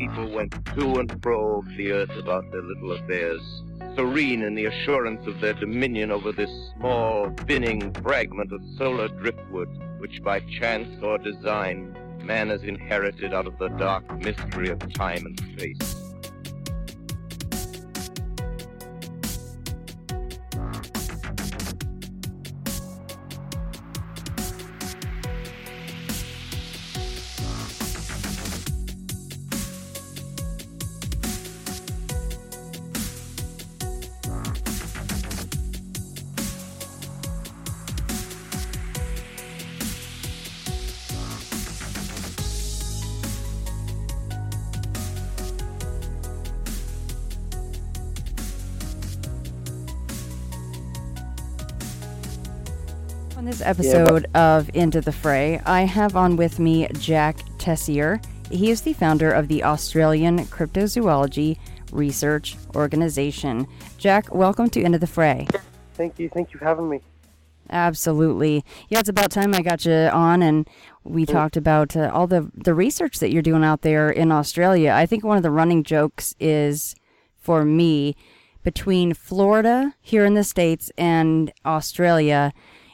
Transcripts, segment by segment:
people went to and fro the earth about their little affairs, serene in the assurance of their dominion over this small, thinning fragment of solar driftwood, which by chance or design man has inherited out of the dark mystery of time and space. On this episode of Into the Fray, I have on with me Jack Tessier. He is the founder of the Australian Cryptozoology Research Organization. Jack, welcome to Into the Fray. Thank you. Thank you for having me. Absolutely. Yeah, it's about time I got you on and we talked about uh, all the, the research that you're doing out there in Australia. I think one of the running jokes is for me between Florida here in the States and Australia.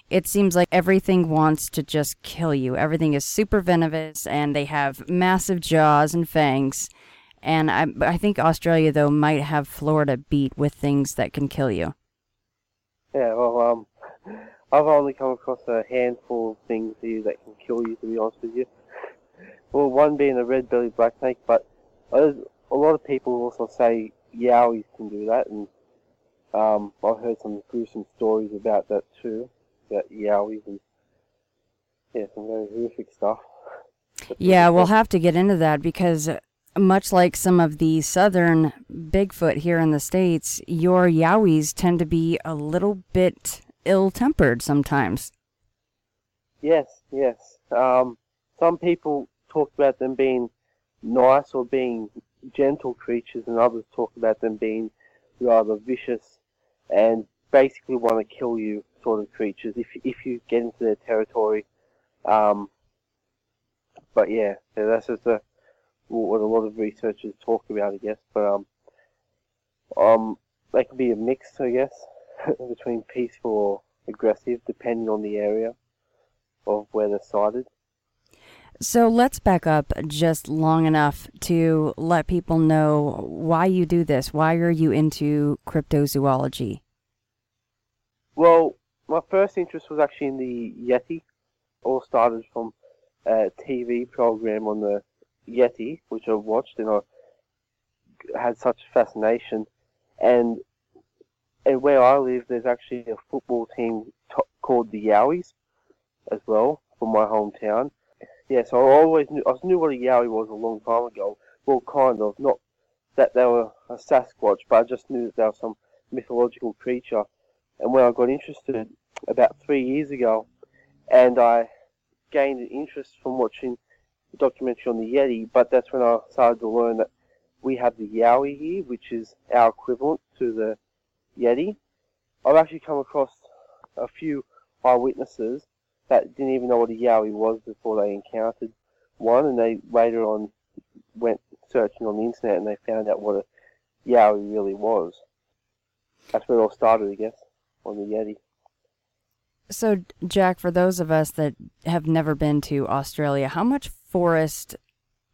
It seems like everything wants to just kill you. Everything is super venomous and they have massive jaws and fangs. And I, I think Australia, though, might have Florida beat with things that can kill you. Yeah, well, um, I've only come across a handful of things here that can kill you, to be honest with you. Well, one being a red-bellied black snake, but a lot of people also say yowies can do that, and um, I've heard some gruesome stories about that too, about yowies and yeah, some very horrific stuff. Yeah, we'll have to get into that because much like some of the southern Bigfoot here in the States, your yowies tend to be a little bit ill tempered sometimes. Yes, yes. Um, some people talk about them being nice or being gentle creatures, and others talk about them being rather vicious and basically want to kill you sort of creatures if if you get into their territory. Um, but yeah, so that's just a, what a lot of researchers talk about, I guess. But um, um, they can be a mix, I guess, between peaceful or aggressive, depending on the area of where they're sighted. So let's back up just long enough to let people know why you do this. Why are you into cryptozoology? Well, my first interest was actually in the Yeti. All started from uh, a TV program on the Yeti, which I watched, and I had such fascination. And and where I live, there's actually a football team to- called the Yowies as well from my hometown. Yeah, so I always knew I knew what a Yowie was a long time ago. Well, kind of, not that they were a Sasquatch, but I just knew that they were some mythological creature. And when I got interested about three years ago, and I gained an interest from watching the documentary on the Yeti, but that's when I started to learn that we have the Yowie here, which is our equivalent to the Yeti. I've actually come across a few eyewitnesses that didn't even know what a Yowie was before they encountered one, and they later on went searching on the internet and they found out what a Yowie really was. That's where it all started, I guess, on the Yeti. So, Jack, for those of us that have never been to Australia, how much forest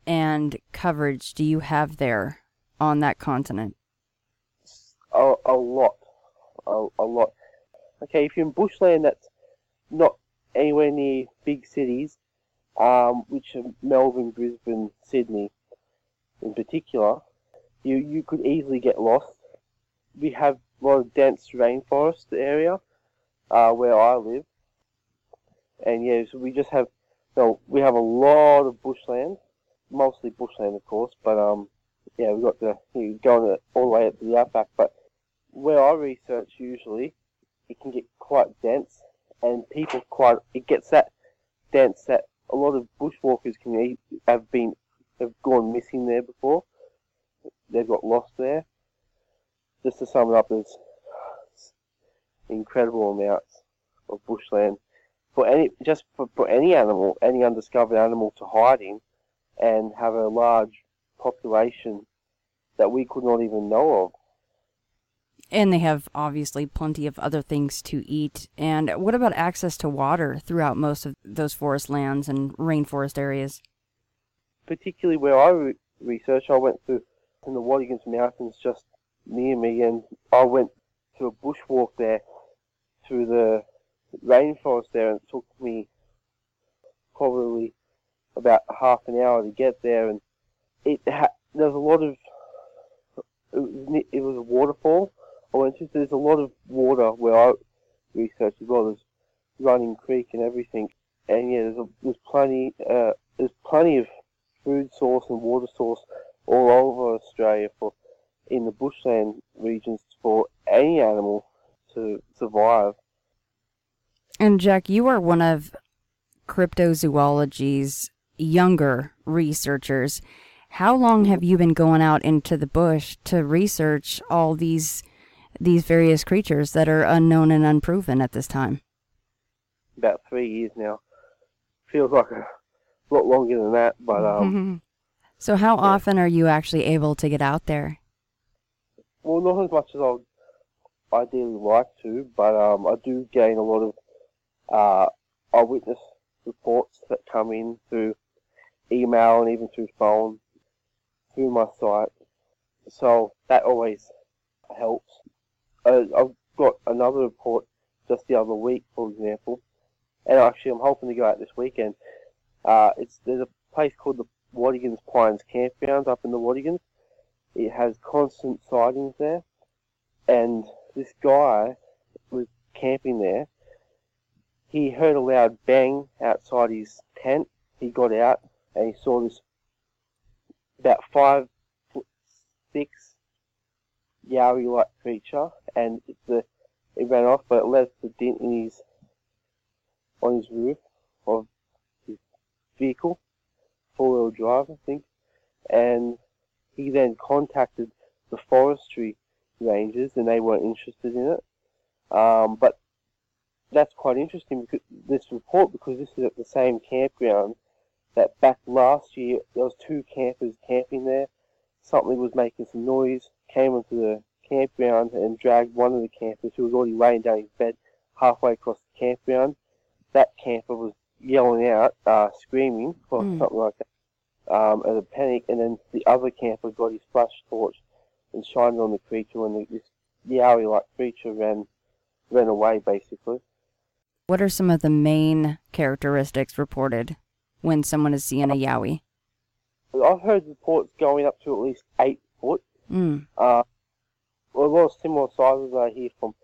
and coverage do you have there on that continent? A, a lot, a, a lot. Okay, if you're in bushland that's not anywhere near big cities, um, which are Melbourne, Brisbane, Sydney in particular, you, you could easily get lost. We have a lot of dense rainforest area uh, where I live, and yeah, so we just have, no, we have a lot of bushland, mostly bushland of course, but um, yeah, we've got the you know, going all the way up to the outback. But where I research usually, it can get quite dense, and people quite it gets that dense that a lot of bushwalkers can have been have gone missing there before. They've got lost there. Just to sum it up, there's incredible amounts of bushland for any just for, for any animal, any undiscovered animal to hide in, and have a large population that we could not even know of. And they have obviously plenty of other things to eat. And what about access to water throughout most of those forest lands and rainforest areas? Particularly where I re- research, I went through in the Watagans Mountains just near me, and I went to a bushwalk there through the rainforest there, and it took me probably about half an hour to get there, and it ha- there's a lot of it was, it was a waterfall. I went to. There's a lot of water where I researched as well. There's running creek and everything, and yeah, there's a, there's plenty uh, there's plenty of food source and water source all over Australia for in the bushland regions for any animal to survive. And Jack, you are one of cryptozoology's younger researchers. How long have you been going out into the bush to research all these these various creatures that are unknown and unproven at this time? About three years now. Feels like a lot longer than that, but um, so how often are you actually able to get out there? Well, not as much as I'd ideally like to, but um, I do gain a lot of uh, eyewitness reports that come in through email and even through phone, through my site. So that always helps. Uh, I've got another report just the other week, for example, and actually I'm hoping to go out this weekend. Uh, it's there's a place called the Watagans Pines Campground up in the Watagans. It has constant sightings there, and this guy was camping there. He heard a loud bang outside his tent. He got out and he saw this about five foot six yowie-like creature, and the it ran off, but it left a dent in his on his roof of his vehicle, four-wheel drive, I think, and he then contacted the forestry rangers, and they weren't interested in it. Um, but that's quite interesting because this report because this is at the same campground that back last year there was two campers camping there. Something was making some noise, came onto the campground and dragged one of the campers who was already laying down his bed halfway across the campground. That camper was yelling out, uh, screaming or Mm. something like that, um, as a panic, and then the other camper got his flash torch and shined on the creature, and the, this yowie-like creature ran ran away basically. What are some of the main characteristics reported when someone is seeing a yowie? I've heard reports going up to at least eight foot. Mm. Uh, well, a lot of similar sizes I hear from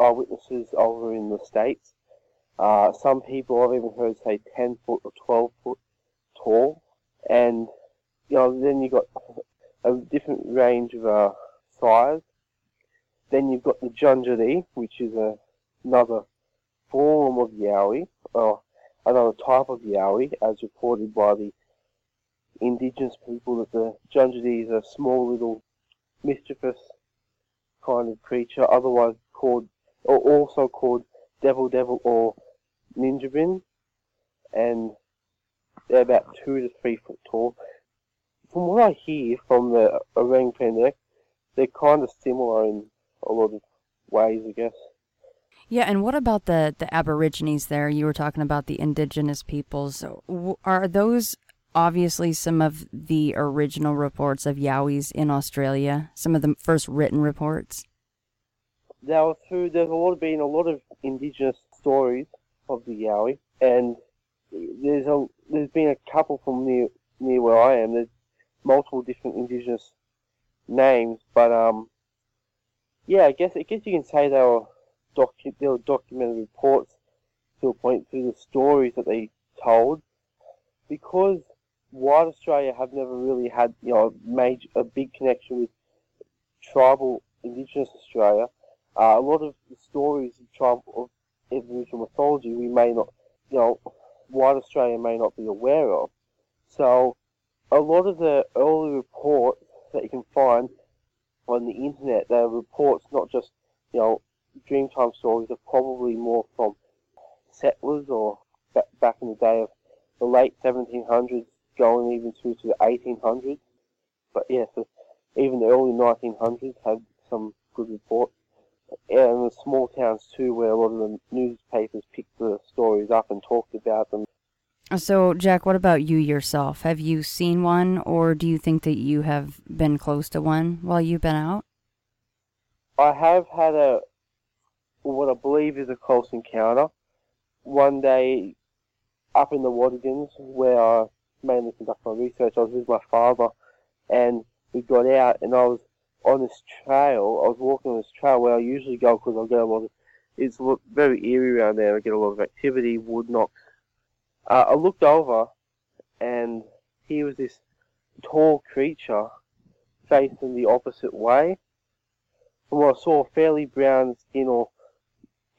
eyewitnesses over in the States. Uh, some people I've even heard say 10 foot or 12 foot tall. And, you know, then you've got a different range of uh, size. Then you've got the Junjari, which is a, another form of Yowie, or another type of Yowie, as reported by the indigenous people that the Junjari is a small little mischievous kind of creature, otherwise called, or also called Devil Devil or Ninjabin, and they're about two to three foot tall. From what I hear from the orangutan, they're, they're kind of similar in a lot of ways, I guess. Yeah, and what about the the Aborigines there? You were talking about the indigenous peoples. Are those obviously some of the original reports of Yowies in Australia, some of the first written reports? There were through, there's a lot been a lot of indigenous stories of the Yowie, and there's a there's been a couple from near near where I am. There's multiple different indigenous names, but um, yeah, I guess I guess you can say they were docu- they were documented reports to a point through the stories that they told, because white Australia have never really had you know a major a big connection with tribal indigenous Australia. Uh, a lot of the stories of tribal of Aboriginal mythology we may not you know white Australia may not be aware of. So a lot of the early reports that you can find on the internet, they're reports not just, you know, Dreamtime stories, are probably more from settlers or back in the day of the late 1700s going even through to the 1800s. But yeah, so even the early 1900s had some good reports. And the small towns too, where a lot of the newspapers picked the stories up and talked about them. So, Jack, what about you yourself? Have you seen one, or do you think that you have been close to one while you've been out? I have had a what I believe is a close encounter. One day, up in the Watagans, where I mainly conduct my research, I was with my father, and we got out, and I was on this trail. I was walking on this trail where I usually go because I get a lot of. It's very eerie around there. I get a lot of activity, wood knocks uh, I looked over, and he was this tall creature facing the opposite way. From what I saw, fairly brown skin or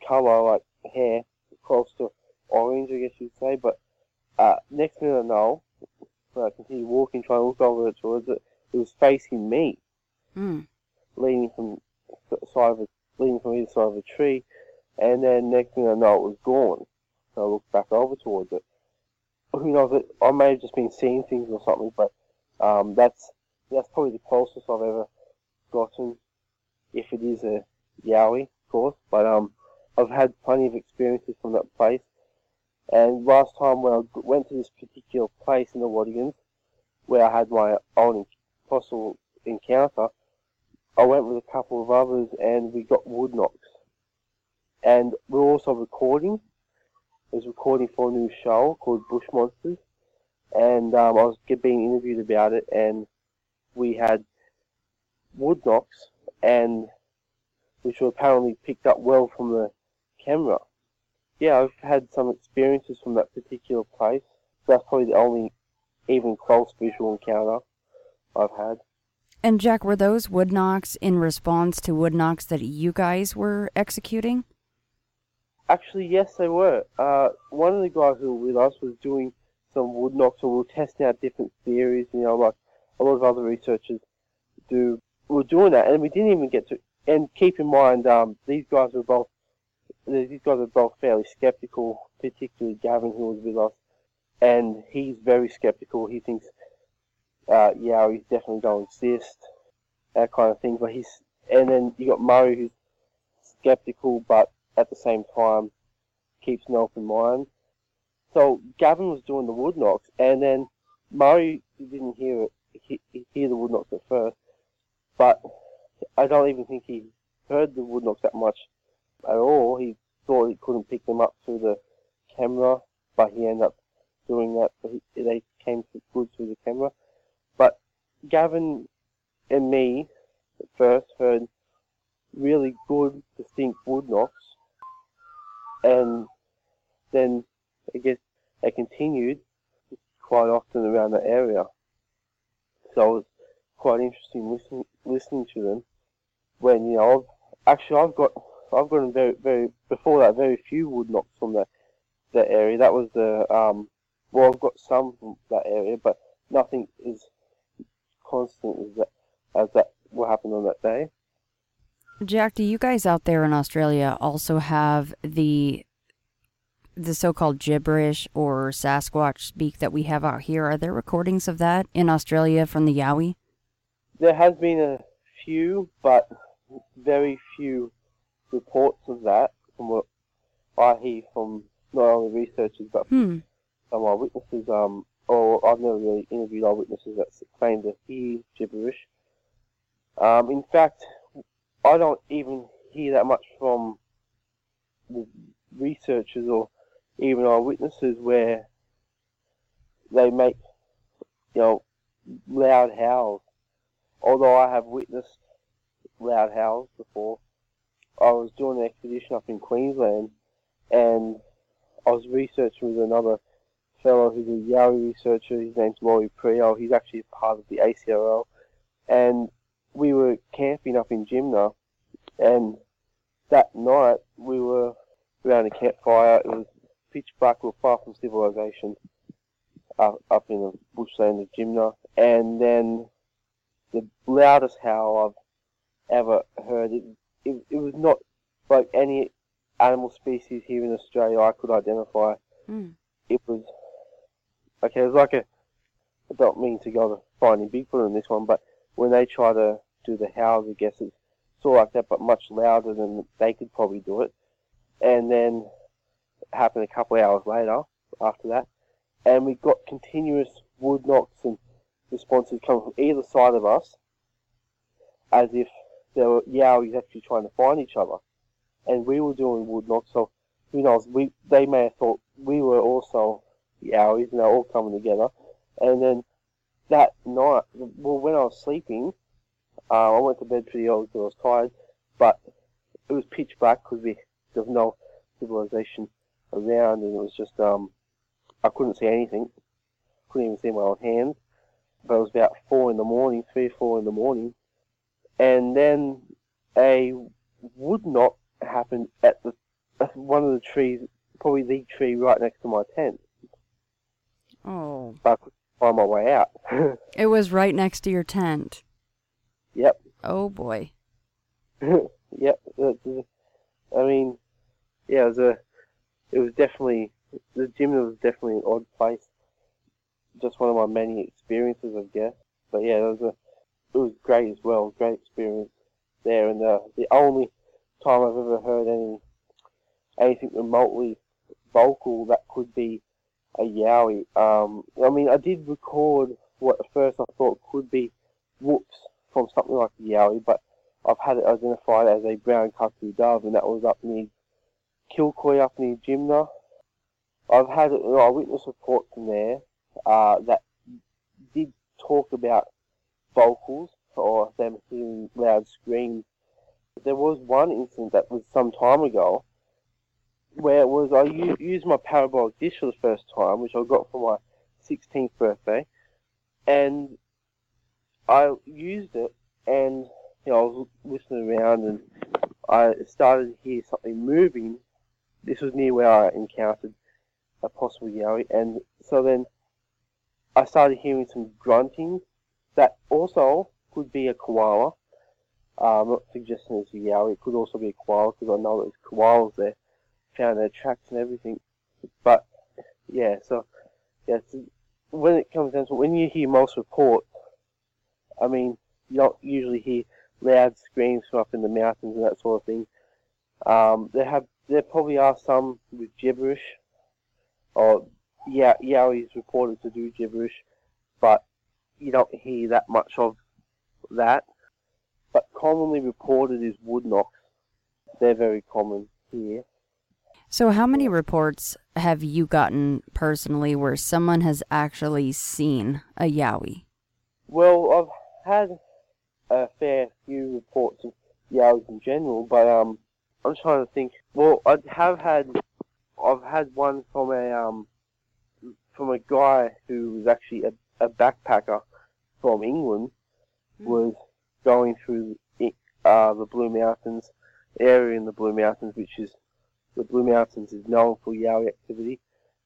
colour, like hair, close to orange, I guess you'd say. But uh, next minute I know, when I continued walking, trying to look over towards it, it was facing me, mm. leaning from side of a, leaning from either side of a tree. And then next thing I know, it was gone. So I looked back over towards it who knows? It I may have just been seeing things or something, but um, that's that's probably the closest I've ever gotten, if it is a Yowie, of course. But um, I've had plenty of experiences from that place. And last time when I went to this particular place in the Watagans, where I had my own possible encounter, I went with a couple of others and we got wood knocks. And we're also recording was recording for a new show called Bush Monsters, and um, I was being interviewed about it, and we had wood knocks, and which were apparently picked up well from the camera. Yeah, I've had some experiences from that particular place. That's probably the only even close visual encounter I've had. And Jack, were those wood knocks in response to wood knocks that you guys were executing? Actually, yes, they were. Uh, one of the guys who were with us was doing some wood knocks, and we were testing out different theories. You know, like a lot of other researchers do. We were doing that, and we didn't even get to. And keep in mind, um, these guys were both. These guys are both fairly skeptical, particularly Gavin, who was with us, and he's very skeptical. He thinks, uh, yeah, he's definitely don't exist, that kind of thing. But he's, and then you got Murray, who's skeptical, but at the same time keeps an open mind. So Gavin was doing the wood knocks, and then Murray didn't hear it, he, hear the wood knocks at first, but I don't even think he heard the wood knocks that much at all. He thought he couldn't pick them up through the camera, but he ended up doing that. He, they came good through the camera. Gavin and me at first heard really good, distinct wood knocks, and then I guess they continued quite often around the area. So it was quite interesting listening listening to them. When you know, I've, actually I've got I've gotten very very before that very few wood knocks from that that area. That was the um well I've got some from that area, but nothing is constant as that as that what happened on that day. Jack, do you guys out there in Australia also have the the so-called gibberish or Sasquatch speak that we have out here? Are there recordings of that in Australia from the Yowie? There has been a few, but very few reports of that from what I hear from not only researchers but hmm. some of our witnesses. Um, or I've never really interviewed eyewitnesses that claim to hear gibberish. Um, in fact, I don't even hear that much from the researchers or even eyewitnesses where they make, you know, loud howls. Although I have witnessed loud howls before. I was doing an expedition up in Queensland and I was researching with another fellow who's a Yowie researcher. His name's Laurie Prio. He's actually part of the ACRO. And we were camping up in Jimna and that night we were around a campfire. It was pitch black. We were far from civilization up, up in the bushland of Jimna. And then the loudest howl I've ever heard, it, it, it was not like any animal species here in Australia I could identify. Mm. It was, okay, it was like a, I don't mean to go to finding Bigfoot in this one, but when they try to do the howls, I guess it's sort of like that, but much louder than they could probably do it. And then it happened a couple of hours later after that, and we got continuous wood knocks and responses coming from either side of us, as if there were yowies actually trying to find each other, and we were doing wood knocks. So who knows? We they may have thought we were also yowies, and they're all coming together. And then that night, well, when I was sleeping, uh, I went to bed pretty early because I was tired, but it was pitch black because we there was no civilization around, and it was just um, I couldn't see anything, couldn't even see my own hands. But it was about four in the morning, three or four in the morning, and then a wood knot happened at the at one of the trees, probably the tree right next to my tent. Oh, But I my way out. it was right next to your tent. yep. Oh boy. yep. I mean, yeah, it was a, it was definitely the gym was definitely an odd place. Just one of my many experiences, I guess. But yeah, it was a, it was great as well. Great experience there, and the the only time I've ever heard any anything remotely vocal that could be a yowie. Um, I mean, I did record what at first I thought could be whoops from something like a yowie, but I've had it identified as a brown cuckoo dove, and that was up near Kilcoy, up near Jimna. I've had an eyewitness report from there uh, that did talk about vocals or them hearing loud screams. There was one incident that was some time ago where it was I used my parabolic dish for the first time, which I got for my 16th birthday, and I used it and you know, I was listening around and I started to hear something moving. This was near where I encountered a possible yowie, and so then I started hearing some grunting that also could be a koala. Uh, I'm not suggesting it's a yowie, it could also be a koala because I know there's koalas there, found their tracks and everything. But yeah, so yeah, so when it comes down to when you hear most reports, I mean, you don't usually hear loud screams from up in the mountains and that sort of thing. Um, there have there probably are some with gibberish, or yeah, Yowie reported to do gibberish, but you don't hear that much of that. But commonly reported is wood knocks. They're very common here. So, how many reports have you gotten personally where someone has actually seen a yowie? Well, I've had a fair few reports of yowies in general, but um, I'm trying to think. Well, I have had, I've had one from a um, from a guy who was actually a, a backpacker from England, was going through the, uh, the Blue Mountains area in the Blue Mountains, which is the Blue Mountains is known for yowie activity,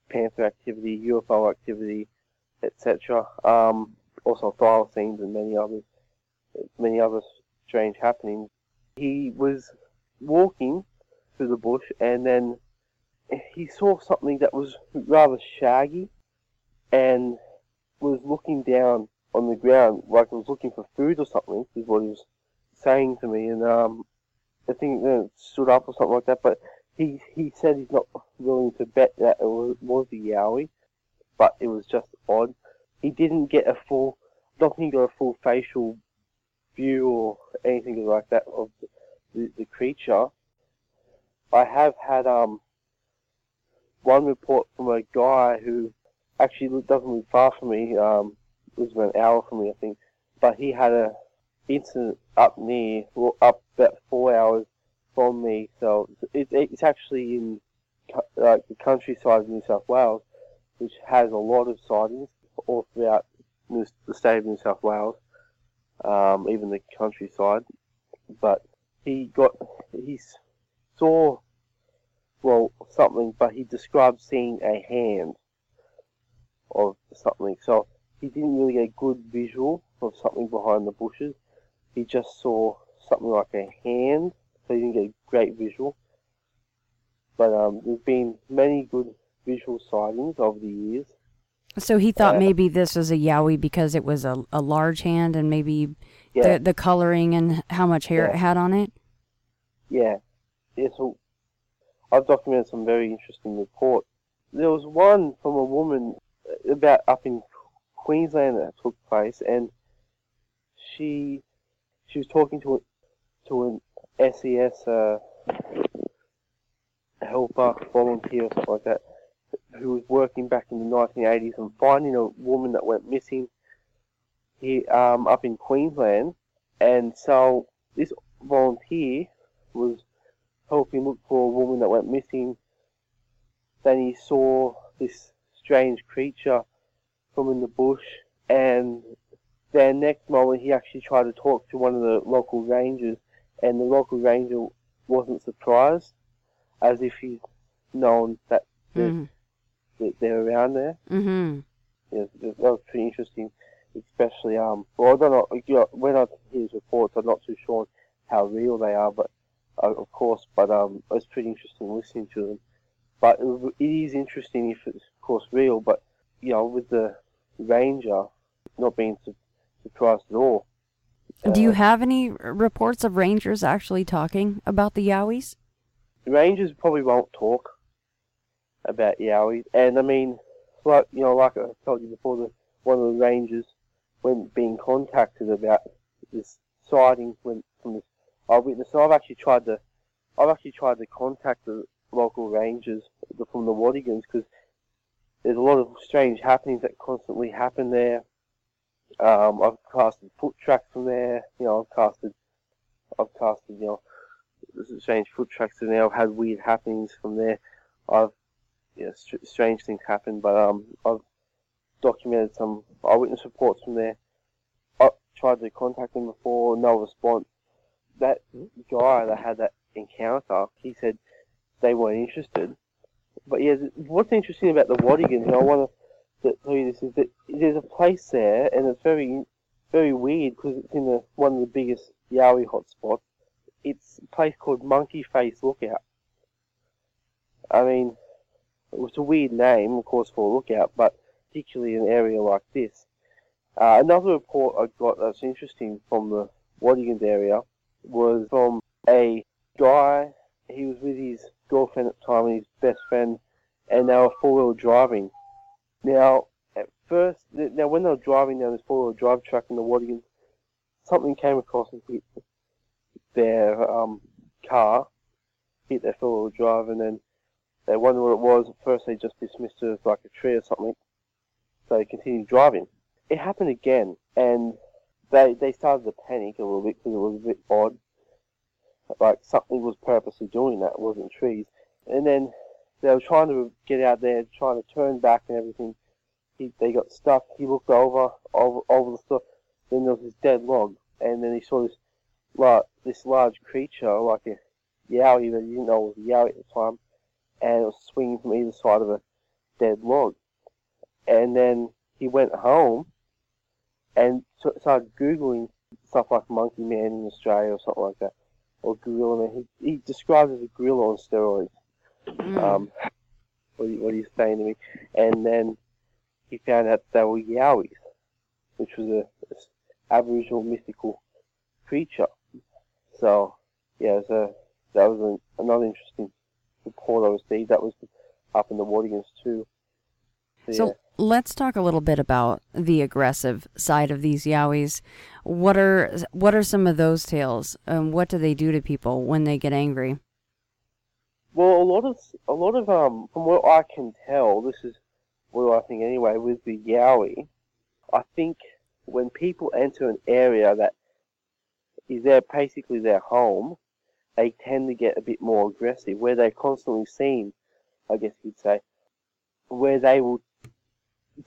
panther activity, UFO activity, etc. Um, also thylacines and many others, many other strange happenings. He was walking through the bush and then he saw something that was rather shaggy and was looking down on the ground like he was looking for food or something is what he was saying to me and um I think it stood up or something like that but he he said he's not willing to bet that it was, was a yowie but it was just odd. He didn't get a full, think got a full facial view or anything like that of the, the, the creature. I have had um one report from a guy who actually doesn't live far from me. Um, was about an hour from me, I think. But he had a incident up near, well, up about four hours from me. So it, it's actually in like the countryside of New South Wales, which has a lot of sightings all throughout New, the state of New South Wales, um, even the countryside. But he got he saw well something, but he described seeing a hand of something. So he didn't really get a good visual of something behind the bushes. He just saw something like a hand, so he didn't get a great visual. But um, there's been many good visual sightings over the years. So he thought Uh, maybe this was a yowie because it was a, a large hand and maybe Yeah, the, the coloring and how much hair it had on it. yeah. yeah so I've documented some very interesting reports. There was one from a woman about up in Queensland that took place, and she she was talking to a, to an SES uh, helper, volunteer, something like that, who was working back in the 1980s and finding a woman that went missing here um, up in Queensland. And so this volunteer was helping look for a woman that went missing. Then he saw this strange creature from in the bush, and then next moment he actually tried to talk to one of the local rangers, and the local ranger wasn't surprised, as if he's known that they're, Mm. that they're around there. Mm-hmm. Yeah, that was pretty interesting, especially um. Well, I don't know. You know, when I hear his reports, I'm not too sure how real they are, but uh, of course, but um, it's pretty interesting listening to them. But it, it is interesting if it's of course real, but you know, with the ranger not being su- surprised at all. Do you Uh, have any reports of rangers actually talking about the yowies? the Rangers probably won't talk about Yowie, and I mean, like you know, like I told you before, the one of the Rangers, when being contacted about this sighting when from this eyewitness, so I've actually tried to, I've actually tried to contact the local Rangers from the Watagans because there's a lot of strange happenings that constantly happen there. Um, I've casted foot tracks from there. You know, I've casted, I've casted, you know, strange foot tracks in there. I've had weird happenings from there. I've, yeah, str- strange things happen, but um, I've documented some eyewitness reports from there. I tried to contact them before, no response. That guy that had that encounter, he said they weren't interested. But yeah, what's interesting about the Watagans, and I want to you this, is that there's a place there, and it's very, very weird because it's in the, one of the biggest Yowie hotspots it's a place called Monkey Face Lookout. I mean, it was a weird name, of course, for a lookout, but particularly in an area like this. Uh, another report I got that's interesting from the Watagans area was from a guy. He was with his girlfriend at the time and his best friend, and they were four-wheel driving. Now, at first, now when they were driving down this four-wheel drive track in the Watagans, something came across and hit their um, car, hit their four-wheel drive, and then they wondered what it was. At first, they just dismissed it as like a tree or something, so they continued driving. It happened again, and they they started to panic a little bit because it was a bit odd. Like something was purposely doing that. It wasn't trees. And then they were trying to get out there, trying to turn back and everything. He, they got stuck. He looked over, over, over the stuff. Then there was this dead log, and then he saw this, like this large creature, like a yowie that he didn't know it was a yowie at the time, and it was swinging from either side of a dead log. And then he went home and started googling stuff like Monkey Man in Australia or something like that, or Gorilla Man. He, he described it as a gorilla on steroids. Um, what, what he's saying to me, and then he found out they were yowies, which was a Aboriginal mystical creature. So yeah, so that was a, another interesting report I received. That was up in the Watagans too. So, So yeah. let's talk a little bit about the aggressive side of these yowies. What are what are some of those tales? Um, what do they do to people when they get angry? Well, a lot of a lot of um, from what I can tell, this is what I think anyway. With the Yowie, I think when people enter an area that is their basically their home, they tend to get a bit more aggressive. Where they're constantly seen, I guess you'd say, where they will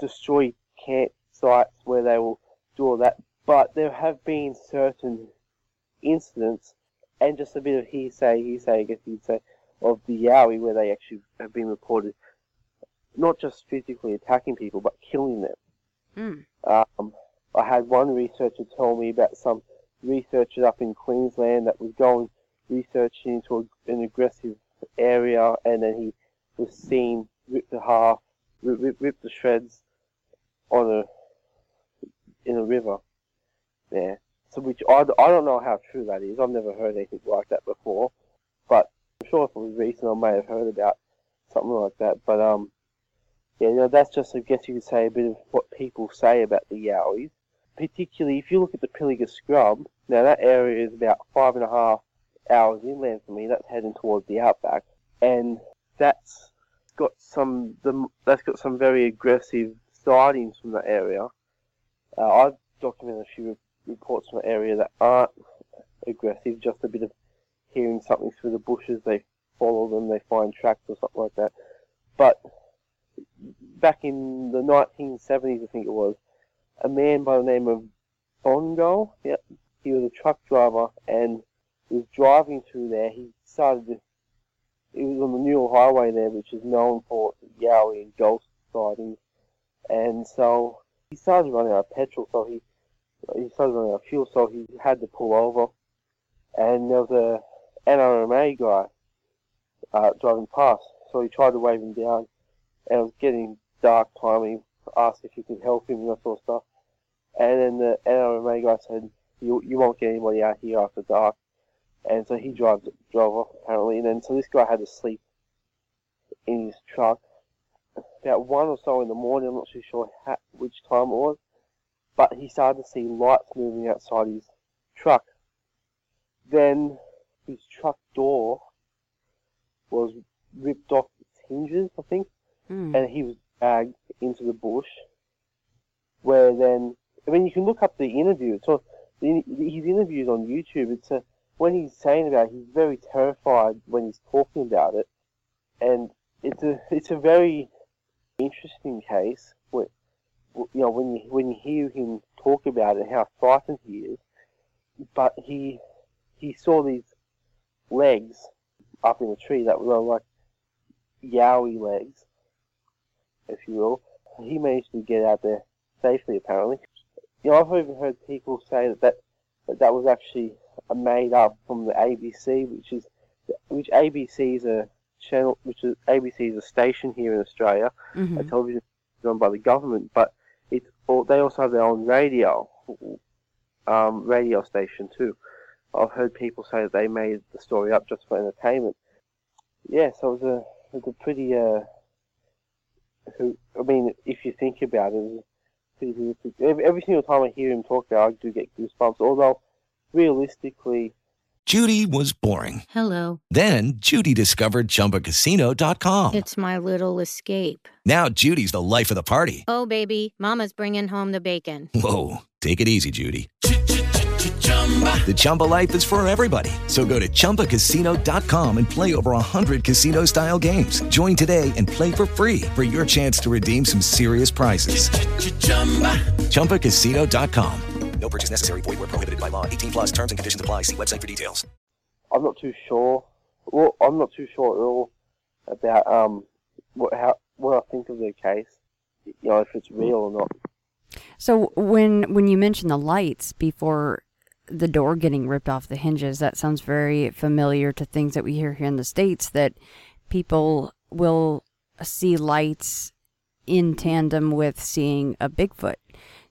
destroy campsites, where they will do all that. But there have been certain incidents, and just a bit of hearsay, hearsay, I guess you'd say, of the Yowie where they actually have been reported not just physically attacking people, but killing them. Mm. Um, I had one researcher tell me about some researchers up in Queensland that was going researching into a, an aggressive area, and then he was seen ripped to half, rip, rip, ripped to shreds on a in a river there. So which I, I don't know how true that is. I've never heard anything like that before, I'm sure if it was recent, I may have heard about something like that. But um, yeah, you know, that's just I guess you could say a bit of what people say about the Yowies. Particularly if you look at the Pilliga Scrub, now that area is about five and a half hours inland from me. That's heading towards the outback, and that's got some the, that's got some very aggressive sightings from that area. Uh, I've documented a few reports from the area that aren't aggressive, just a bit of hearing something through the bushes. They follow them, they find tracks or something like that. But back in the 1970s, I think it was, a man by the name of Bongo, yep, he was a truck driver and he was driving through there. He started to, it was on the Newell Highway there, which is known for Yowie and ghost sightings. And so he started running out of petrol, so he he started running out of fuel, so he had to pull over. And there was a NRMA guy uh, driving past, so he tried to wave him down, and it was getting dark time. He asked if he could help him and that sort of stuff. And then the NRMA guy said, "You you won't get anybody out here after dark." And so he drove drove off apparently, and then so this guy had to sleep in his truck. About one or so in the morning, I'm not too sure how, which time it was, but he started to see lights moving outside his truck. Then his truck door was ripped off its hinges, I think, Mm. and he was dragged into the bush. Where then, I mean, you can look up the interview. The, his interviews on YouTube. It's a, when he's saying about, it, he's very terrified when he's talking about it, and it's a it's a very interesting case. Where, you know, when you when you hear him talk about it, how frightened he is, but he he saw these legs up in a tree that were like yowie legs, if you will. He managed to get out there safely, apparently. You know, I've even heard people say that that, that, that was actually made up from the ABC, which is which ABC is a channel, which is ABC is a station here in Australia, a Mhm. television run by the government, but it's they also have their own radio, um, radio station too. I've heard people say that they made the story up just for entertainment. Yeah, so it was a it was a pretty uh, I mean, if you think about it, it was pretty. Every, every single time I hear him talk about, it, I do get goosebumps. Although, realistically, Judy was boring. Hello. Then Judy discovered ChumbaCasino.com. It's my little escape. Now Judy's the life of the party. Oh, baby, Mama's bringing home the bacon. Whoa, take it easy, Judy. The Chumba life is for everybody. So go to ChumbaCasino.com and play over 100 casino style games. Join today and play for free for your chance to redeem some serious prizes. ChumbaCasino.com. No purchase necessary. Void where prohibited by law. 18 plus terms and conditions apply. See website for details. I'm not too sure. Well, I'm not too sure at all about um what how what I think of the case. You know, if it's real or not. So when when you mention the lights before the door getting ripped off the hinges, that sounds very familiar to things that we hear here in the states. That people will see lights in tandem with seeing a Bigfoot.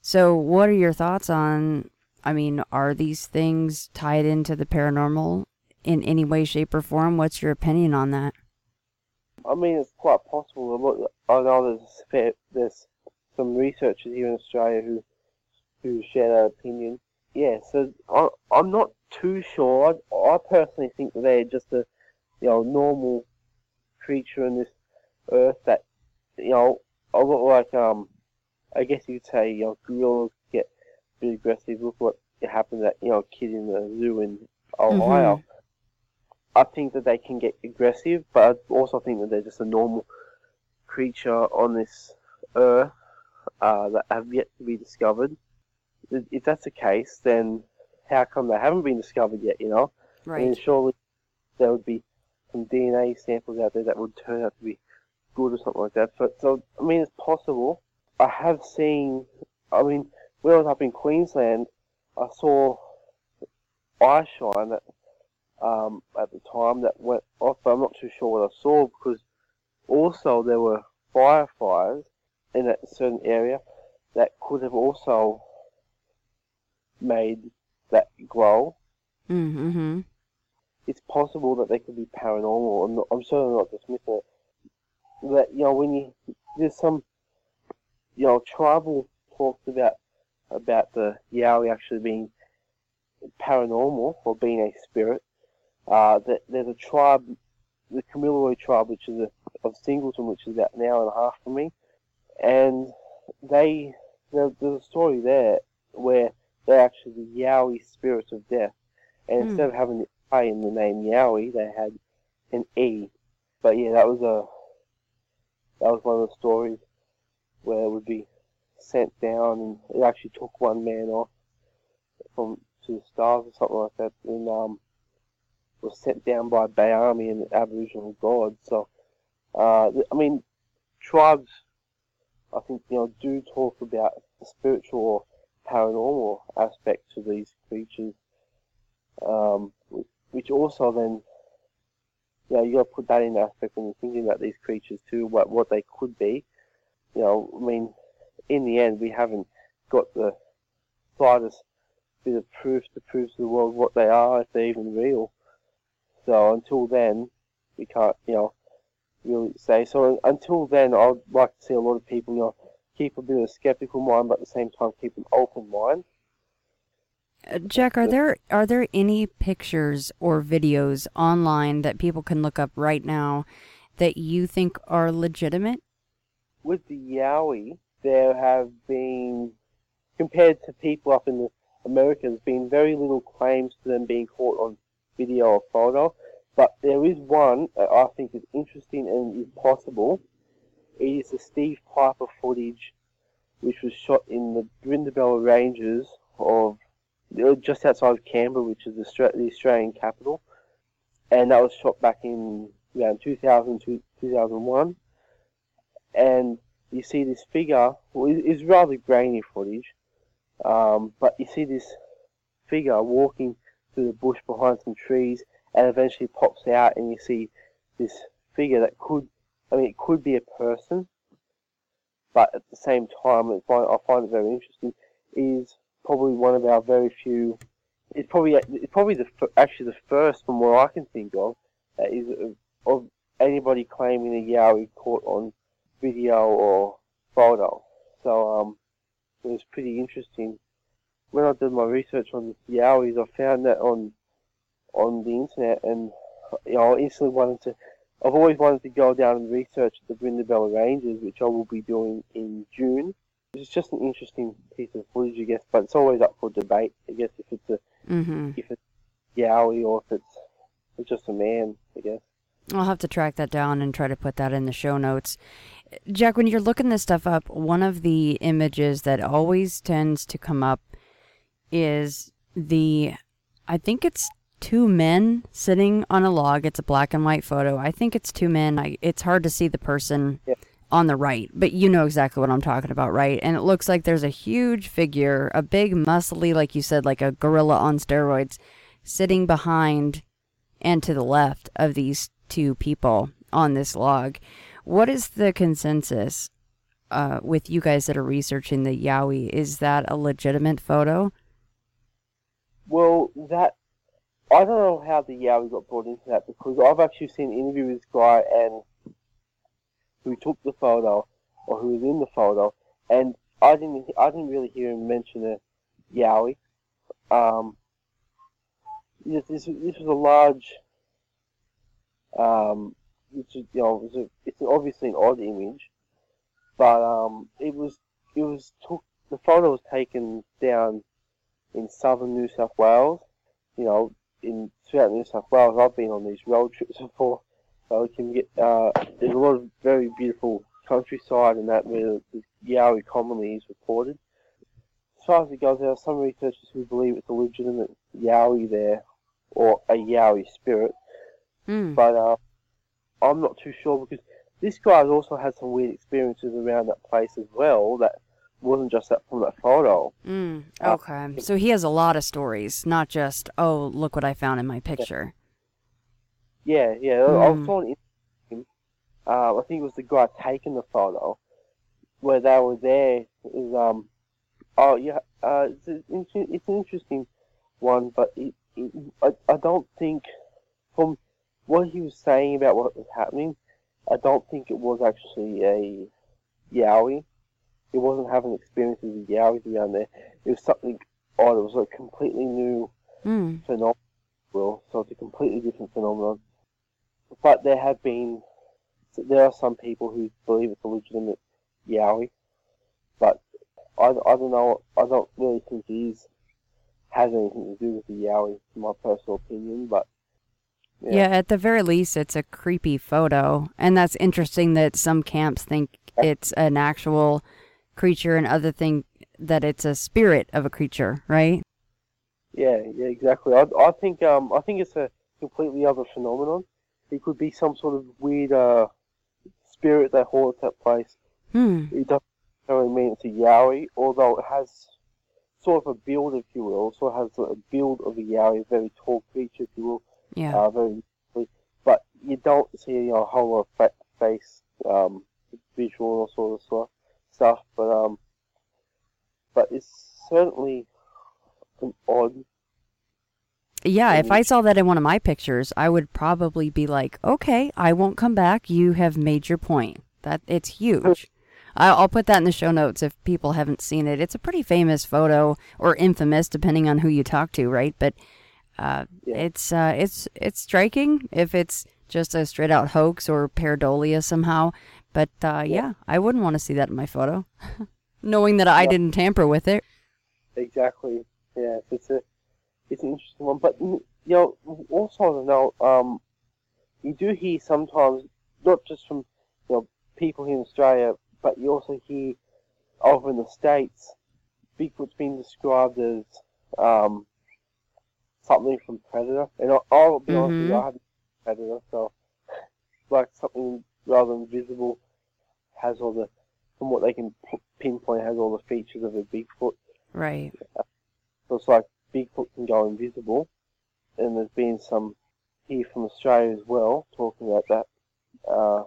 So what are your thoughts on? I mean, are these things tied into the paranormal in any way, shape, or form? What's your opinion on that? I mean, it's quite possible. I know there's there's some researchers here in Australia who who share that opinion. Yeah, so I, I'm not too sure. I, I personally think that they're just a you know normal creature in this earth that you know I got like um I guess you could say you know gorillas get really aggressive. Look what happened to that you know kid in the zoo in Ohio. I think that they can get aggressive, but I also think that they're just a normal creature on this earth uh, that have yet to be discovered. If that's the case, then how come they haven't been discovered yet? You know, I mean, surely there would be some DNA samples out there that would turn out to be good or something like that. So, so I mean, it's possible. I have seen. I mean, when I was up in Queensland, I saw eye shine that um, at the time that went off, but I'm not too sure what I saw because also there were fireflies in a certain area that could have also made that grow. Mm-hmm. It's possible that they could be paranormal. I'm, not, I'm certainly not dismissing it. That you know when you there's some you know tribal talks about about the Yowie actually being paranormal or being a spirit. Uh, that there's a tribe, the Kamilaroi tribe, which is a, of Singleton, which is about an hour and a half from me, and they there, there's a story there where they're actually the Yowie spirits of death, and Hmm. instead of having the I in the name Yowie, they had an E. But yeah, that was a that was one of the stories where it would be sent down, and it actually took one man off from to the stars or something like that, and um, was sent down by Baiame and Aboriginal gods. So, uh, I mean, tribes, I think you know, do talk about the spiritual or paranormal aspect to these creatures, um, which also then. You know, you got to put that in aspect when you're thinking about these creatures too, what what they could be. You know, I mean, in the end, we haven't got the slightest bit of proof to prove to the world what they are, if they're even real. So until then, we can't, you know, really say. So until then, I'd like to see a lot of people, you know, keep a bit of a skeptical mind, but at the same time keep an open mind. Uh, Jack, are there are there any pictures or videos online that people can look up right now that you think are legitimate? With the Yowie, there have been, compared to people up in the America, there's been very little claims to them being caught on video or photo. But there is one that I think is interesting and is possible. It is the Steve Piper footage, which was shot in the Brindabella Ranges of just outside of Canberra, which is the, the Australian capital, and that was shot back in around 2000 2001. And you see this figure, well, it- it's rather grainy footage, um, but you see this figure walking through the bush behind some trees, and eventually pops out, and you see this figure that could, I mean, it could be a person, but at the same time, I find, I find it very interesting, is probably one of our very few, it's probably, it's probably the, actually the first from what I can think of, that is of, of anybody claiming a Yowie caught on video or photo. So, um, it was pretty interesting. When I did my research on Yowies, I found that on on the internet, and you know, I instantly wanted to. I've always wanted to go down and research the Brindabella Ranges, which I will be doing in June. It's just an interesting piece of footage, I guess, but it's always up for debate. I guess if it's a Mm-hmm. if it's Yowie or if it's, it's just a man, I guess. I'll have to track that down and try to put that in the show notes. Jack, when you're looking this stuff up, one of the images that always tends to come up is the, I think it's two men sitting on a log. It's a black and white photo. I think it's two men. I, it's hard to see the person Yeah. on the right, but you know exactly what I'm talking about, right? And it looks like there's a huge figure, a big, muscly, like you said, like a gorilla on steroids, sitting behind and to the left of these two people on this log. What is the consensus uh, with you guys that are researching the Yowie? Is that a legitimate photo? Well, that I don't know how the Yowie got brought into that because I've actually seen an interview with this guy and who took the photo or who was in the photo, and I didn't I didn't really hear him mention a Yowie. Um, this this, this was a large. Um, is you know it was a, it's obviously an odd image, but um, it was it was took the photo was taken down in southern New South Wales. You know, in throughout New South Wales, I've been on these road trips before. So you can get uh, there's a lot of very beautiful countryside and that where the Yowie commonly is reported. As far as it goes, there are some researchers who believe it's a legitimate Yowie there, or a Yowie spirit, Mm. but uh, I'm not too sure because this guy has also had some weird experiences around that place as well. That wasn't just that from that photo. Mm. Uh, Okay. So he has a lot of stories, not just, oh, look what I found in my picture. Yeah, yeah. I Hmm. was on Instagram. Uh, I think it was the guy taking the photo where they were there. Is um, oh yeah. Uh, it's, an it's an interesting one, but it, it, I I don't think from what he was saying about what was happening, I don't think it was actually a Yowie. He wasn't having experiences with Yowies around there. It was something odd. It was a completely new Mm. phenomenon, well, so it's a completely different phenomenon. But there have been, there are some people who believe it's a legitimate Yowie, but I, I don't know, I don't really think it is, has anything to do with the Yowie, in my personal opinion, but Yeah. Yeah. at the very least, it's a creepy photo. And that's interesting that some camps think it's an actual creature and other thing that it's a spirit of a creature, right? yeah, yeah, exactly. I, I think, um, I think it's a completely other phenomenon. It could be some sort of weird, uh, spirit that haunts that place. Hmm. it doesn't necessarily mean it's a Yowie, although it has sort of a build, if you will, of has a build of a Yowie, a very tall creature, if you will, Yeah. uh, very, but you don't see you know, a whole lot of fa- face, um, visual or sort of sort stuff, but um, but it's certainly an odd. Yeah, if I saw that in one of my pictures, I would probably be like, "Okay, I won't come back. You have made your point. That it's huge." I'll put that in the show notes if people haven't seen it. It's a pretty famous photo, or infamous, depending on who you talk to, right? But uh, Yeah. it's uh, it's it's striking if it's just a straight out hoax or pareidolia somehow. But uh, yeah, I wouldn't want to see that in my photo, knowing that I Yeah. didn't tamper with it. Exactly. Yeah, it's a it's an interesting one, but you know, also to um, you do hear sometimes not just from you know people here in Australia, but you also hear over in the states, Bigfoot's been described as um something from Predator, and I, I'll be honest with you, Mhm. I haven't Predator, so like something rather than visible has all the from what they can p- pinpoint has all the features of a Bigfoot. Right. So it's like Bigfoot can go invisible, and there's been some here from Australia as well talking about that. Uh,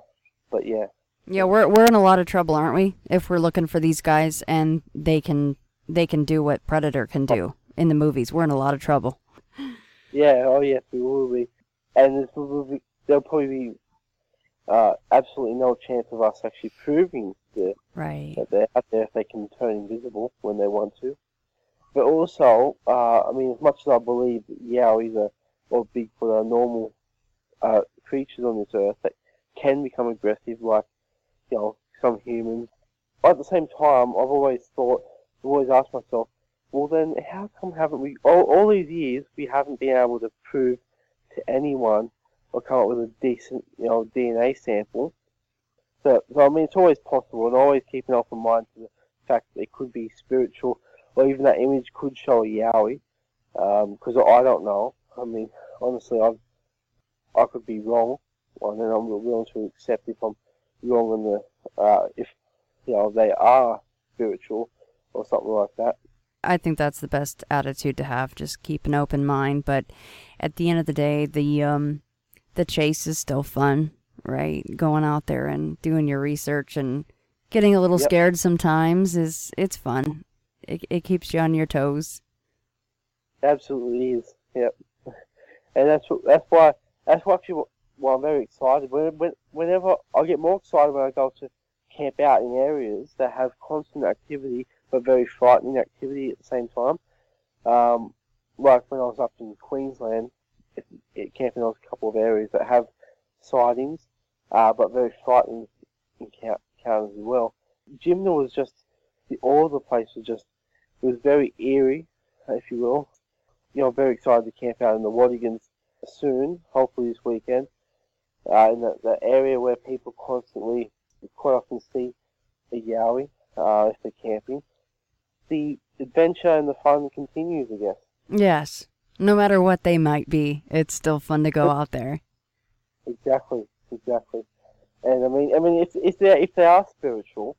but yeah, Yeah, we're we're in a lot of trouble, aren't we? If we're looking for these guys and they can they can do what Predator can do in the movies, we're in a lot of trouble. yeah, oh yes, we will be, and there's will be, there'll probably be uh, absolutely no chance of us actually proving the, Right. that they're out there if they can turn invisible when they want to. But also, uh, I mean, as much as I believe that Yowies are, or Bigfoot are normal uh, creatures on this earth that can become aggressive, like, you know, some humans. At the same time, I've always thought, I've always asked myself, well then, how come haven't we, all, all these years, we haven't been able to prove to anyone or come up with a decent, you know, DNA sample? So, so I mean, it's always possible, and always keep an open mind to the fact that it could be spiritual, or even that image could show a Yowie, because I don't know. I mean, honestly, I've, I could be wrong, and then I'm willing to accept if I'm wrong in the, uh, if, you know, they are spiritual, or something like that. I think that's the best attitude to have. Just keep an open mind. But at the end of the day, the um, the chase is still fun, right? Going out there and doing your research and getting a little Yep. scared sometimes is it's fun. It it keeps you on your toes. Absolutely is. Yep. And that's that's why that's why people. why I'm very excited. When, when, whenever I get more excited when I go to camp out in areas that have constant activity but very frightening activity at the same time. Um, like when I was up in Queensland, it, it camping on a couple of areas that have sightings, uh, but very frightening encounters as well. Jimna was just, the, all the place was just, it was very eerie, if you will. You know, I'm very excited to camp out in the Watagans soon, hopefully this weekend, uh, in the, the area where people constantly, quite often see a yowie, uh, if they're camping. The adventure and the fun continues, I guess. Yes. No matter what they might be, it's still fun to go out there. Exactly, exactly. And I mean, I mean, if if they if they are spiritual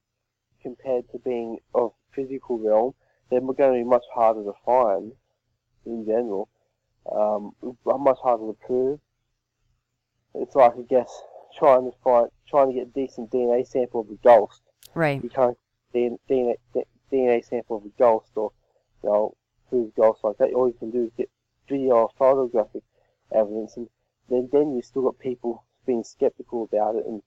compared to being of physical realm, they're going to be much harder to find in general. Um, much harder to prove. It's like I guess trying to find trying to get a decent DNA sample of a ghost. Right. You can't DNA DNA sample of a ghost or you know prove ghosts like that. All you can do is get video or photographic evidence, and then then you still got people being skeptical about it, and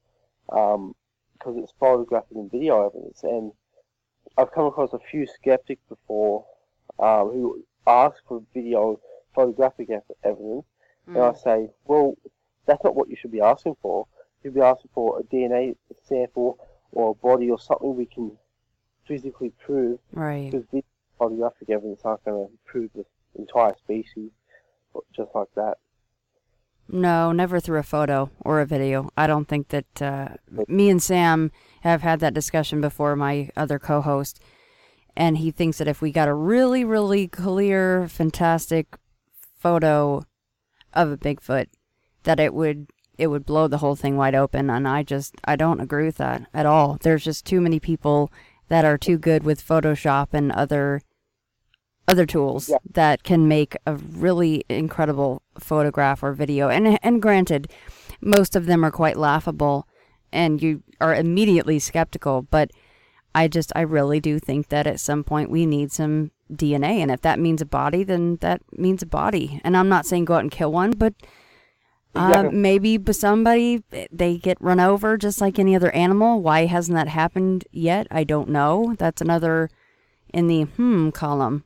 um, because it's photographic and video evidence. And I've come across a few skeptics before um, who ask for video photographic evidence, mm. and I say, well, that's not what you should be asking for. You should be asking for a DNA sample or a body or something we can physically prove. Right. Because photographic evidence aren't going to prove the entire species, just like that. No, never through a photo or a video. I don't think that uh, me and Sam have had that discussion before, my other co host. And he thinks that if we got a really, really clear, fantastic photo of a Bigfoot, that it would it would blow the whole thing wide open and I just I don't agree with that at all. There's just too many people that are too good with Photoshop and other other tools yeah. that can make a really incredible photograph or video. And and granted, most of them are quite laughable and you are immediately skeptical, but I just I really do think that at some point we need some DNA and if that means a body, then that means a body. And I'm not saying go out and kill one, but uh, maybe somebody they get run over just like any other animal. Why hasn't that happened yet? I don't know. That's another in the hmm column.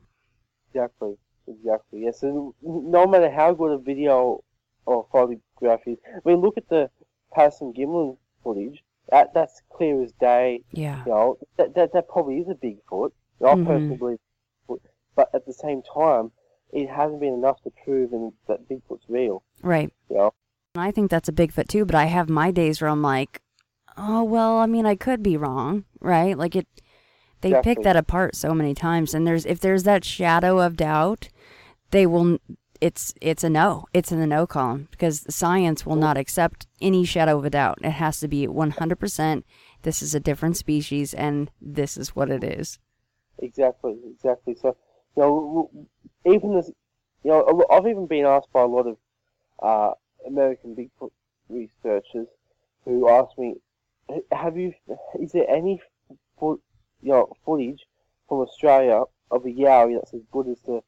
Exactly, exactly. Yes, and no matter how good a video or photograph is, I mean, look at the Patterson Gimlin footage. That that's clear as day. Yeah. You know, that that, that probably is a Bigfoot. I mm-hmm. personally believe, but at the same time, it hasn't been enough to prove that Bigfoot's real. Right. You know? I think that's a Bigfoot too, but I have my days where I'm like, oh well, I mean, I could be wrong, right? Like it, they exactly. pick that apart so many times, and there's if there's that shadow of doubt, they will. It's it's a no. It's in the no column because science will not accept any shadow of a doubt. It has to be 100%. This is a different species, and this is what it is. Exactly, exactly. So, you know, even this, you know, I've even been asked by a lot of uh, American Bigfoot researchers who asked me, "Have you? Is there any foot, you know, footage from Australia of a yowie that says Buddha's the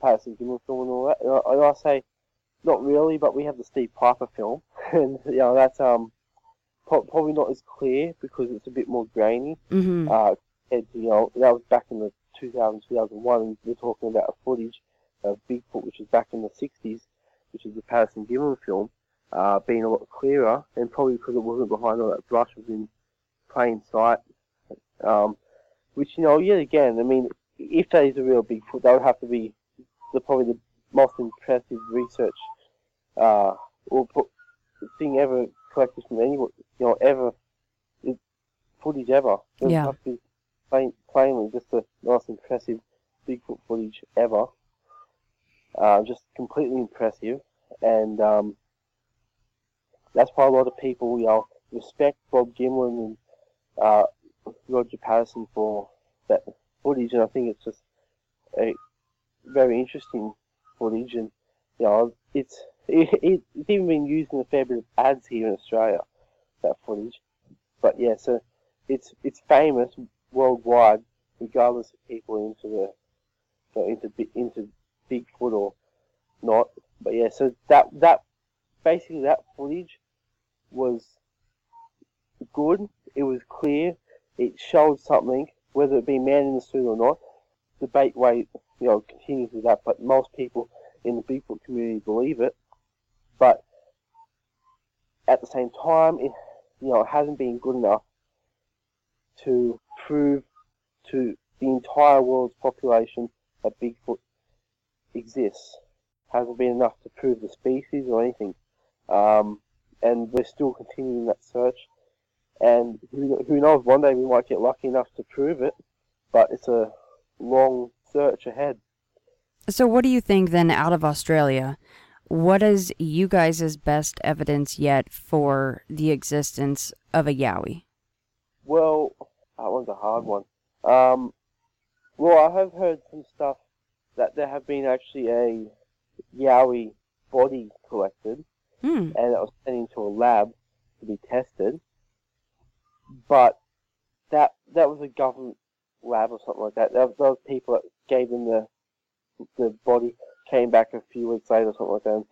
Patterson Gimlin film and all that?" And I, and I, say, "Not really, but we have the Steve Piper film, and you know that's um probably not as clear because it's a bit more grainy. Mm-hmm. Uh, to, you know, that was back in the 2000 2001, and we're talking about a footage of Bigfoot, which is back in the 60s." which is the Patterson Gimlin film, uh, being a lot clearer, and probably because it wasn't behind all that brush, was in plain sight. Um, which, you know, yet again, I mean, if that is a real Bigfoot, that would have to be the, probably the most impressive research uh, or thing ever collected from anyone, you know, ever footage ever. It yeah. have to be plain, plainly just the most impressive Bigfoot footage ever. Uh, just completely impressive, and um, that's why a lot of people, you know, respect Bob Gimlin and uh, Roger Patterson for that footage, and I think it's just a very interesting footage, and you know, it's it, it, it's even been used in a fair bit of ads here in Australia. That footage, but yeah, so it's it's famous worldwide, regardless of people into the you know, into into Bigfoot or not. But yeah, so that that basically that footage was good. it was clear, it showed something, whether it be man in the suit or not. The debate way, you know, continues with that, but most people in the Bigfoot community believe it. But at the same time, it, you know, it hasn't been good enough to prove to the entire world's population that Bigfoot exists. Hasn't been enough to prove the species or anything. Um, and we're still continuing that search. And who, who knows, one day we might get lucky enough to prove it, but it's a long search ahead. So, what do you think then out of Australia? What is you guys' best evidence yet for the existence of a Yowie? Well, that one's a hard one. Um, well, I have heard some stuff that there have been actually a Yowie body collected, Hmm. and it was sent into a lab to be tested. But that that was a government lab or something like that. That- Those people that gave them the the body came back a few weeks later or something like that. And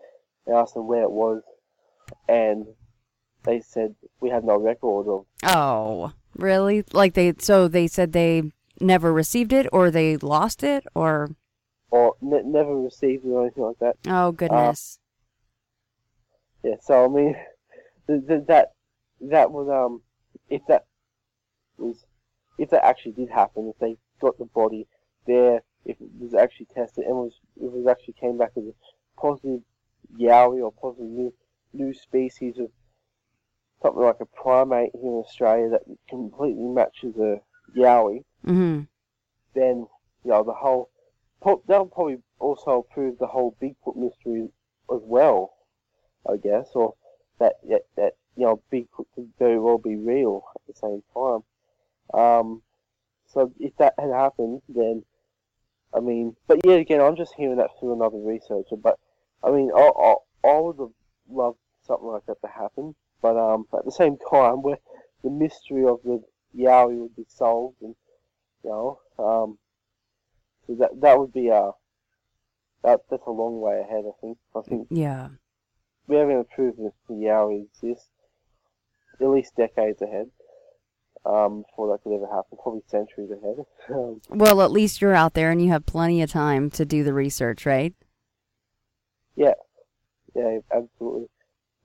they asked them where it was, and they said we have no record of. Oh, really? Like they, so they said they never received it or they lost it or, Or ne- never received it or anything like that. oh, goodness. Yeah, so I mean, th- th- that that was um, if that was if that actually did happen, if they got the body there, if it was actually tested and was if it was actually came back as a positive yowie or positive new new species of something like a primate here in Australia that completely matches a yowie, mm-hmm. then you know the whole that'll probably also prove the whole Bigfoot mystery as well, I guess, or that that, that you know Bigfoot could very well be real at the same time. Um, so if that had happened, then I mean, but yeah, again, I'm just hearing that through another researcher. But I mean, I, I, I would have loved something like that to happen. But um, at the same time, where the mystery of the Yowie would be solved, and you know, um, so that that would be a that that's a long way ahead. I think. I think Yeah. We haven't to prove that the Yowie exists at least decades ahead. Um, before that could ever happen, probably centuries ahead. um, Well, at least you're out there and you have plenty of time to do the research, right? yeah, yeah, absolutely.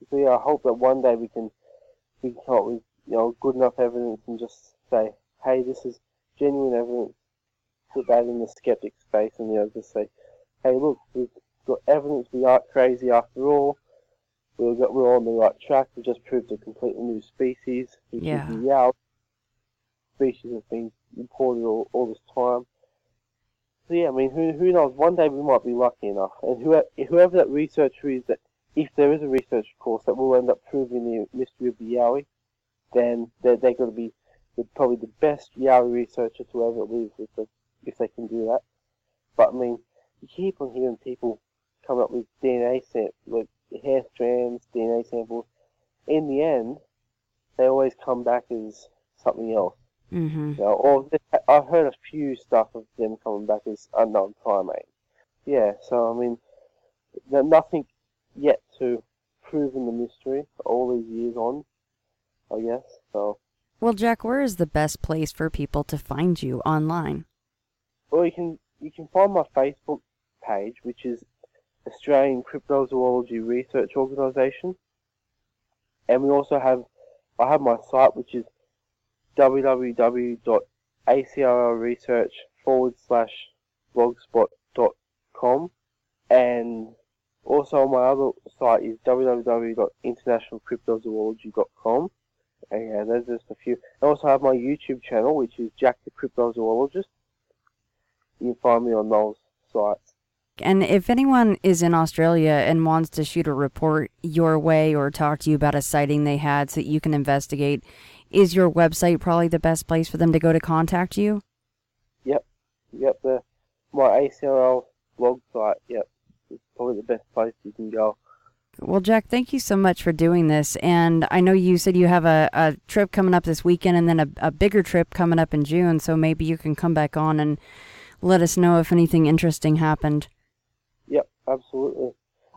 So yeah, I hope that one day we can we can come up with you know good enough evidence and just say, hey, this is genuine evidence. Put that in the skeptic space and you know just say, hey, look, we've got evidence. We aren't crazy after all. We've got we're on the right track. We just proved a completely new species, which Yeah. is the yow. Species has been reported all, all this time. So yeah, I mean, who who knows? One day we might be lucky enough, and whoever whoever that researcher is, that if there is a research course that will end up proving the mystery of the Yowie, then they're they're going to be the, probably the best Yowie researcher to ever live if they, if they can do that. But I mean, you keep on hearing people come up with DNA sam like hair strands, DNA samples. In the end, they always come back as something else. Mm-hmm. You know, or I've heard a few stuff of them coming back as unknown primate. Yeah, so I mean, there's nothing yet to prove in the mystery all these years on, I guess. So, Well, Jack, where is the best place for people to find you online? well, you can you can find my Facebook page, which is Australian Cryptozoology Research Organisation, and we also have I have my site, which is www.acroresearch forward slash blogspot.com and also my other site is www.internationalcryptozoology.com and yeah, there's just a few. I also have my YouTube channel, which is Jack the Cryptozoologist. You can find me on those sites. And if anyone is in Australia and wants to shoot a report your way or talk to you about a sighting they had so that you can investigate, is your website probably the best place for them to go to contact you? Yep, yep. The my ACRO blog site. Yep, it's probably the best place you can go. Well, Jack, thank you so much for doing this. And I know you said you have a, a trip coming up this weekend and then a, a bigger trip coming up in June. So maybe you can come back on and let us know if anything interesting happened. Yep, absolutely.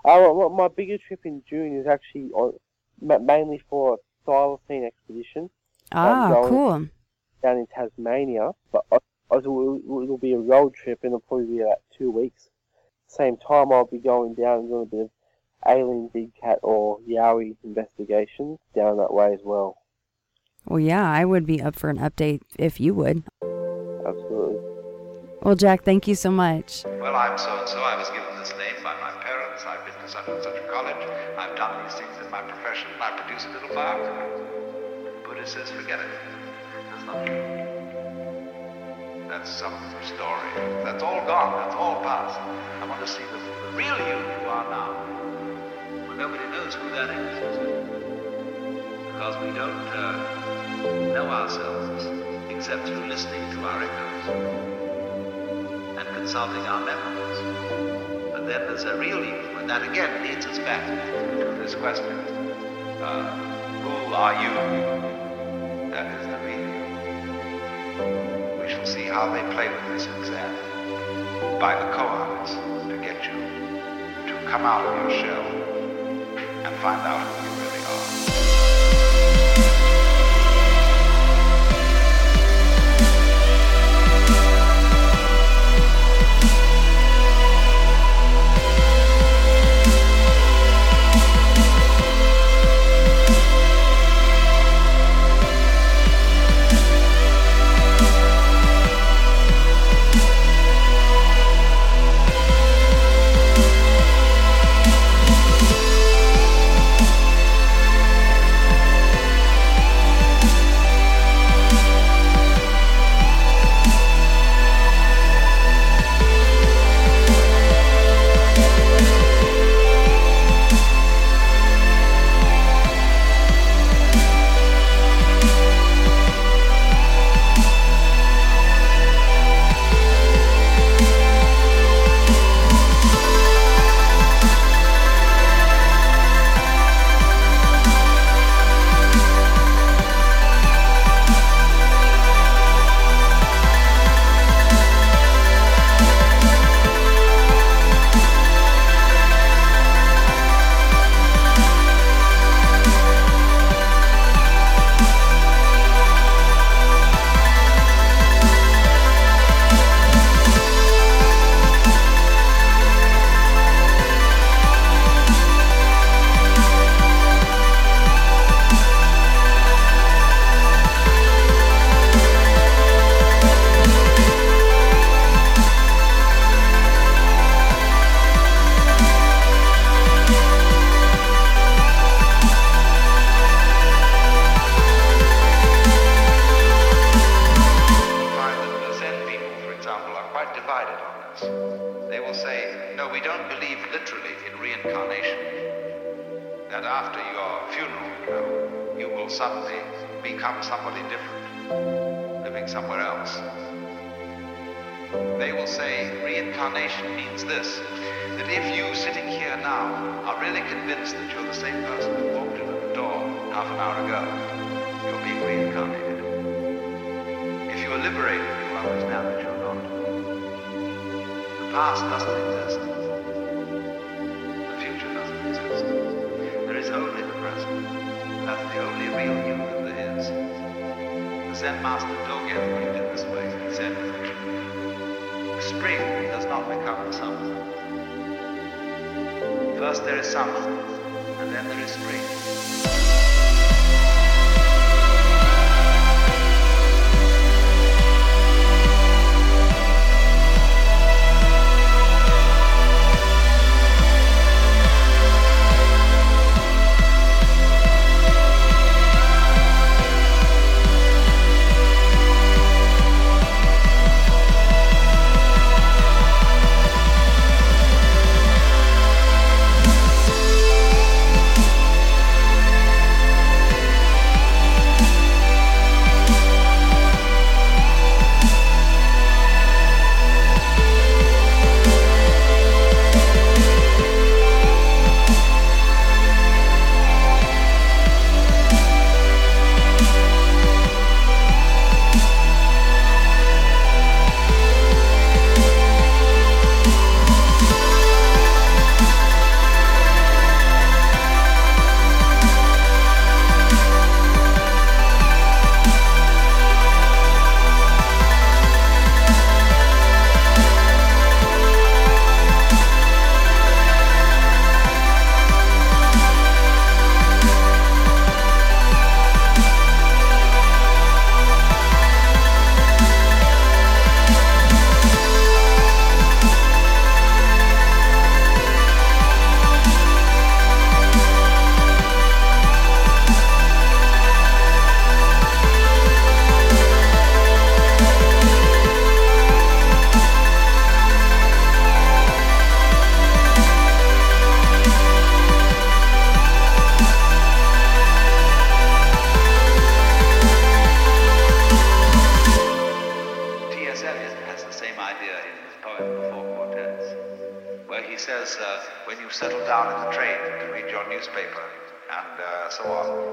Uh, well, my bigger trip in June is actually on, ma- mainly for a thylacine expedition. Ah, going- cool. down in Tasmania, but I, I it'll, it'll be a road trip and it'll probably be about two weeks. Same time, I'll be going down and doing a bit of alien big cat or yowie investigations down that way as well. Well, yeah, I would be up for an update if you would. Absolutely. Well, Jack, thank you so much. Well, I'm so and so. I was given this name by my parents. I've been to such and such a college. I've done these things in my profession. I produce a little biography. Buddha says, forget it. That's not true. That's some story. That's all gone. That's all past. I want to see the, real you you are now. Well, nobody knows who that is. Because we don't uh, know ourselves except through listening to our echoes consulting our memories. But then there's a real you, and that again leads us back to this question. Uh, who are you? That is the real you. We shall see how they play with this exam by the koans to get you to come out of your shell and find out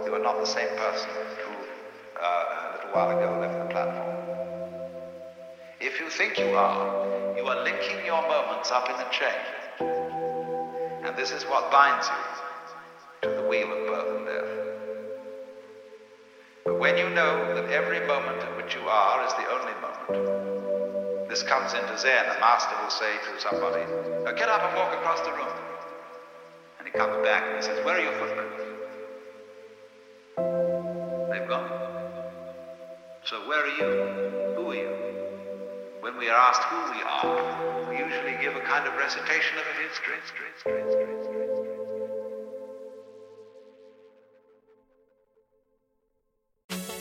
you are not the same person who uh, a little while ago left the platform. If you think you are, you are linking your moments up in a chain. And this is what binds you to the wheel of birth and death. But when you know that every moment in which you are is the only moment, this comes into Zen. A master will say to somebody, "Now get up and walk across the room. And he comes back and he says, Where are your footprints? They've gone. So where are you? Who are you? When we are asked who we are, we usually give a kind of recitation of a history. history, history, history.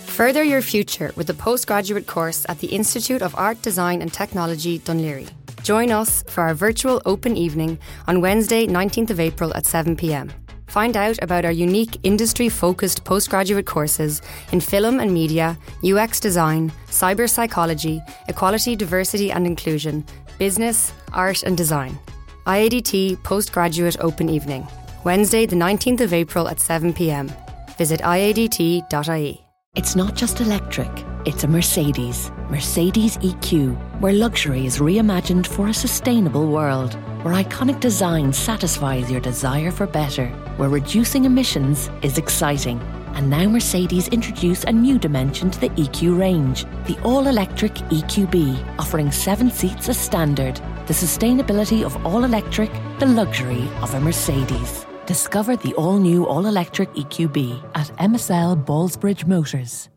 Further your future with the postgraduate course at the Institute of Art, Design and Technology, Dún Laoghaire. Join us for our virtual open evening on Wednesday, 19th of April at 7 pm. Find out about our unique industry focused postgraduate courses in film and media, UX design, cyber psychology, equality, diversity and inclusion, business, art and design. IADT Postgraduate Open Evening, Wednesday, the 19th of April at 7 pm. Visit iadt.ie. It's not just electric, it's a Mercedes. Mercedes EQ, where luxury is reimagined for a sustainable world. Where iconic design satisfies your desire for better. Where reducing emissions is exciting. And now Mercedes introduce a new dimension to the EQ range the all electric EQB, offering seven seats as standard. The sustainability of all electric, the luxury of a Mercedes. Discover the all new all electric EQB at MSL Ballsbridge Motors.